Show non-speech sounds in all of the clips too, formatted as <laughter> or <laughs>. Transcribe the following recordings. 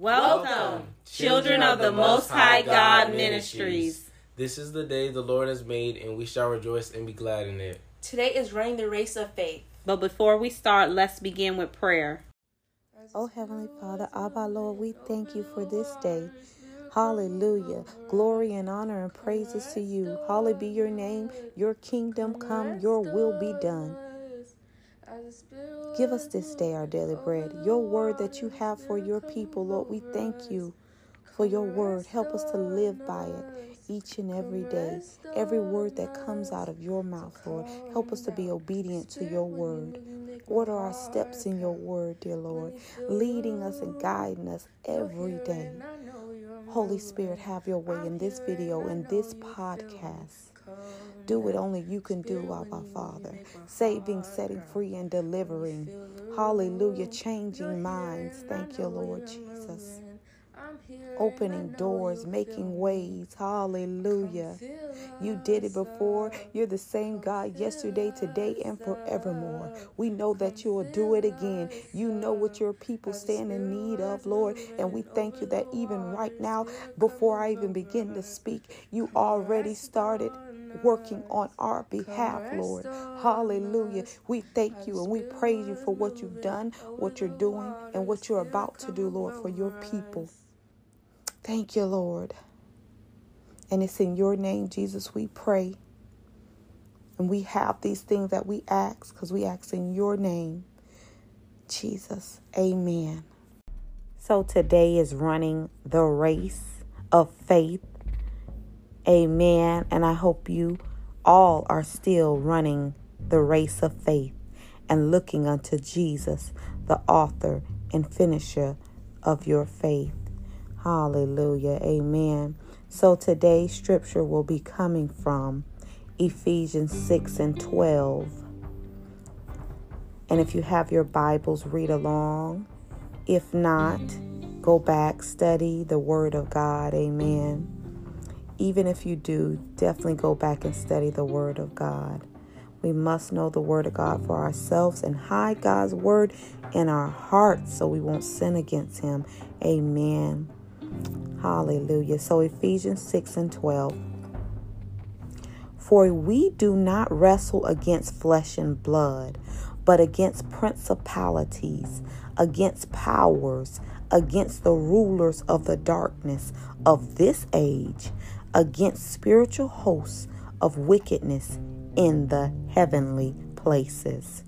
Welcome, children of the Most High God Ministries. This is the day the Lord has made, and we shall rejoice and be glad in it. Today is running the race of faith. But before we start, let's begin with prayer. Oh, Heavenly Father, Abba, Lord, we thank you for this day. Hallelujah. Glory and honor and praises to you. Hallowed be your name. Your kingdom come, your will be done. Give us this day our daily bread. Your word that you have for your people, Lord, we thank you for your word. Help us to live by it each and every day. Every word that comes out of your mouth, Lord, help us to be obedient to your word. Order our steps in your word, dear Lord, leading us and guiding us every day. Holy Spirit, have your way in this video, in this podcast. Do what only you can do, Abba Father. Saving, setting free, and delivering. Hallelujah. Changing minds. Thank you, Lord Jesus. Opening doors, making ways. Hallelujah. You did it before. You're the same God yesterday, today, and forevermore. We know that you will do it again. You know what your people stand in need of, Lord. And we thank you that even right now, before I even begin to speak, you already started working on our behalf, Lord. Hallelujah. We thank you and we praise you for what you've done, what you're doing, and what you're about to do, Lord, for your people. Thank you, Lord. And it's in your name, Jesus, we pray. And we have these things that we ask because we ask in your name, Jesus. Amen. So today is running the race of faith. Amen. And I hope you all are still running the race of faith and looking unto Jesus, the author and finisher of your faith. Hallelujah. Amen. So today's scripture will be coming from Ephesians 6 and 12. And if you have your Bibles, read along. If not, go back, study the Word of God. Amen. Even if you do, definitely go back and study the Word of God. We must know the Word of God for ourselves and hide God's Word in our hearts so we won't sin against Him. Amen. Hallelujah. So, Ephesians 6 and 12. For we do not wrestle against flesh and blood, but against principalities, against powers, against the rulers of the darkness of this age, against spiritual hosts of wickedness in the heavenly places.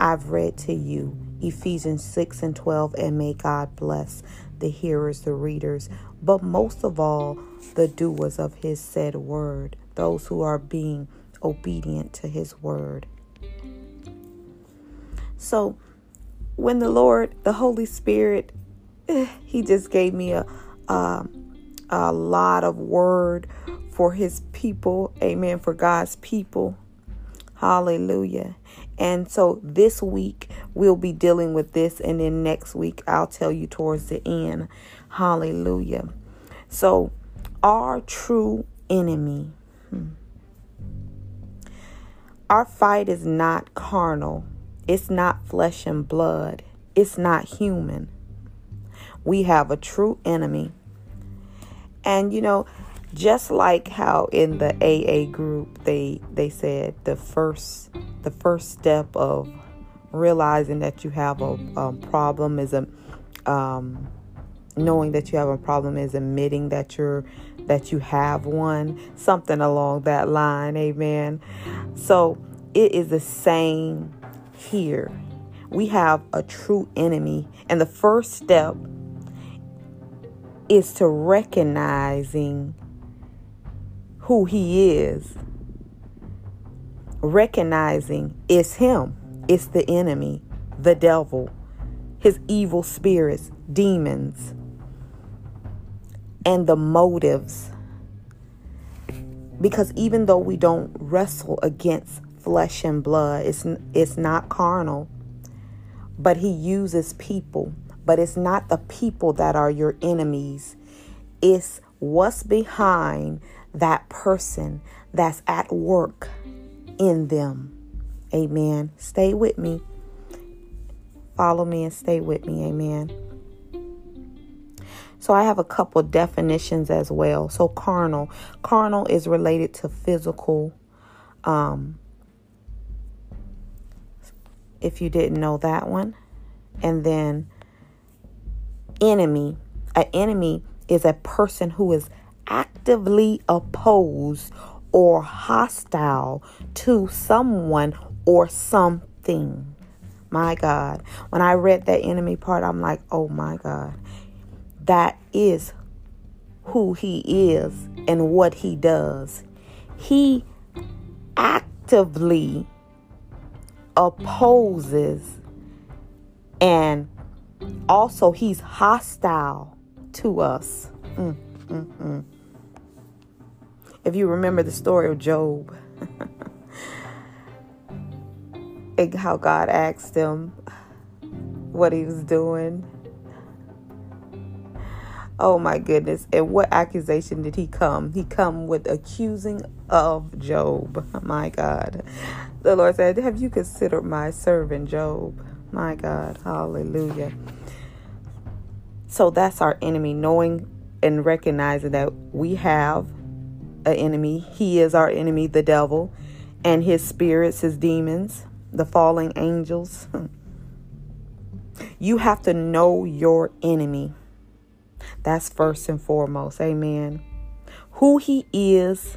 I've read to you Ephesians 6 and 12, and may God bless the hearers, the readers, but most of all, the doers of his said word, those who are being obedient to his word. So, when the Lord, the Holy Spirit, he just gave me a, um, a lot of word for his people. Amen. For God's people. Hallelujah. And so this week we'll be dealing with this, and then next week I'll tell you towards the end. Hallelujah. So, our true enemy. Hmm. Our fight is not carnal, it's not flesh and blood, it's not human. We have a true enemy. And you know, just like how in the AA group they they said the first the first step of realizing that you have a, problem is a um, knowing that you have a problem is admitting that you're that you have one something along that line amen. So it is the same here. We have a true enemy and the first step is to recognizing who he is recognizing it's him it's the enemy the devil his evil spirits demons and the motives. Because even though we don't wrestle against flesh and blood, it's, it's not carnal, but He uses people. But it's not the people that are your enemies, it's what's behind that person that's at work in them. Amen. Stay with me. Follow me and stay with me. Amen. So I have a couple definitions as well. So carnal, carnal is related to physical. Um, if you didn't know that one, and then enemy. An enemy is a person who is actively opposed or hostile to someone or something. My God. When I read that enemy part, I'm like, oh my God. That is who he is and what he does. He actively opposes and also he's hostile to us. Mm, mm, mm. If you remember the story of Job, <laughs> and how God asked him what he was doing. Oh my goodness. And what accusation did he come? He come with accusing of Job. <laughs> My God. The Lord said, Have you considered my servant Job? My God. Hallelujah. So that's our enemy, knowing and recognizing that we have an enemy. He is our enemy, the devil, and his spirits, his demons, the falling angels. <laughs> You have to know your enemy. That's first and foremost. Amen. Who he is,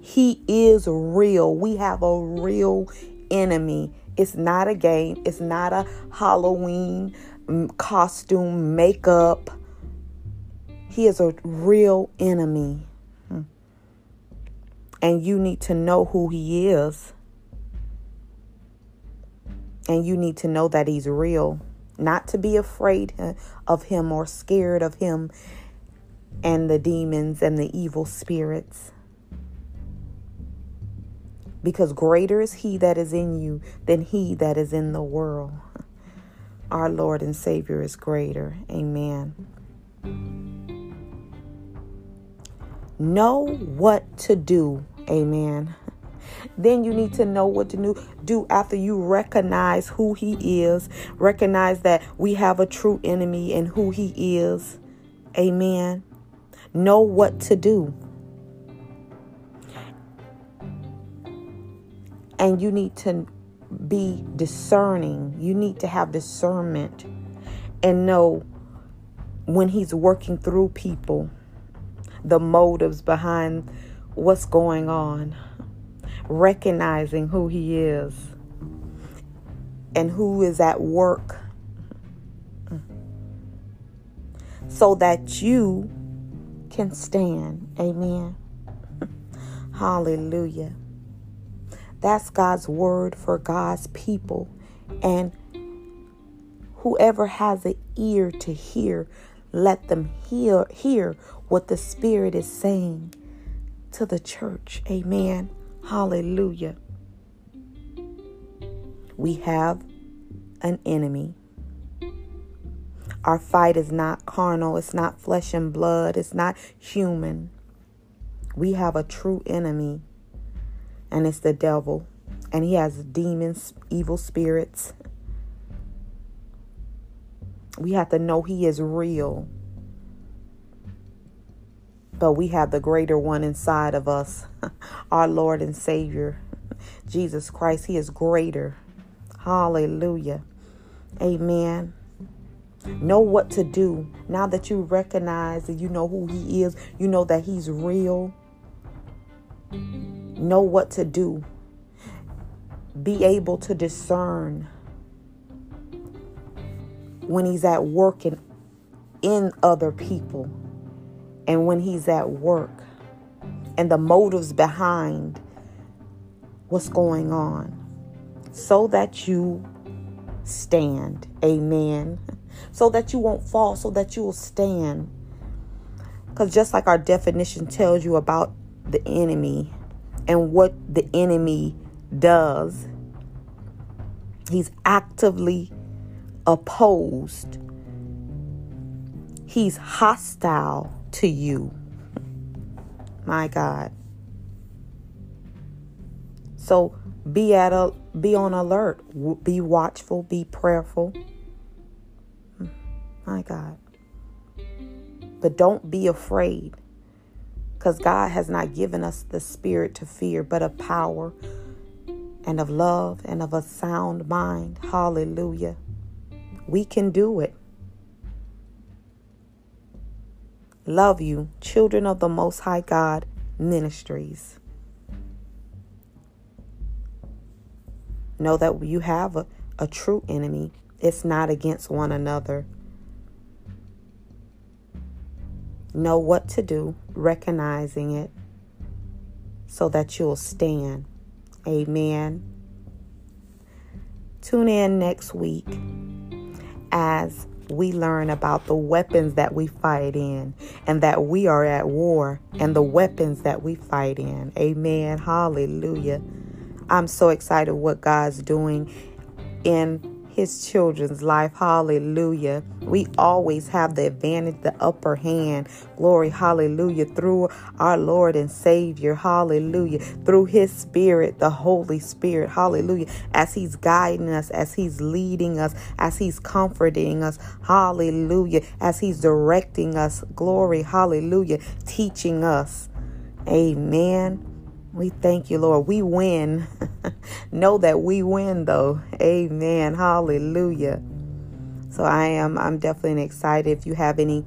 he is real. We have a real enemy. It's not a game, it's not a Halloween costume, makeup. He is a real enemy. Hmm. And you need to know who he is. And you need to know that he's real. Not to be afraid of him or scared of him and the demons and the evil spirits. Because greater is he that is in you than he that is in the world. Our Lord and Savior is greater. Amen. Know what to do. Amen. Then you need to know what to do, after you recognize who he is, recognize that we have a true enemy and who he is. Amen. Know what to do. And you need to be discerning. You need to have discernment and know when he's working through people, the motives behind what's going on, recognizing who he is and who is at work so that you can stand. Amen. <laughs> Hallelujah. That's God's word for God's people. And whoever has an ear to hear, let them hear, hear what the Spirit is saying to the church. Amen. Hallelujah. We have an enemy. Our fight is not carnal, it's not flesh and blood, it's not human. We have a true enemy and it's the devil. And he has demons, evil spirits. We have to know he is real. But we have the greater one inside of us, <laughs> our Lord and Savior, Jesus Christ. He is greater. Hallelujah. Amen. Know what to do. Now that you recognize that you know who He is, you know that He's real know what to do, be able to discern when he's at work in, in other people and when he's at work and the motives behind what's going on so that you stand. Amen. So that you won't fall, so that you will stand. Because just like our definition tells you about the enemy, and what the enemy does. He's actively opposed. He's hostile to you. My God. So be at a be on alert. Be watchful, be prayerful. Hmm, my God. But don't be afraid because God has not given us the spirit to fear, but of power and of love and of a sound mind. Hallelujah. We can do it. Love you, children of the Most High God Ministries. Know that you have a, a true enemy, it's not against one another. Know what to do, recognizing it, so that you'll stand. Amen. Tune in next week as we learn about the weapons that we fight in and that we are at war and the weapons that we fight in. Amen. Hallelujah. I'm so excited what God's doing in his children's life. Hallelujah. We always have the advantage, the upper hand. Glory, hallelujah. Through our Lord and Savior. Hallelujah. Through his spirit, the Holy Spirit. Hallelujah. As he's guiding us, as he's leading us, as he's comforting us. Hallelujah. As he's directing us. Glory, hallelujah. Teaching us. Amen. We thank you, Lord. We win. <laughs> know that we win, though. Amen. Hallelujah. So I am. I'm definitely excited. If you have any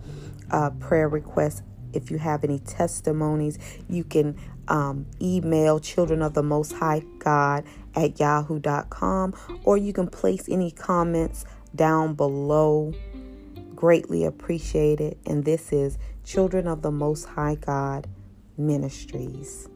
uh, prayer requests, if you have any testimonies, you can um, email children of the Most High God at yahoo.com, or you can place any comments down below. Greatly appreciated. And this is Children of the Most High God Ministries.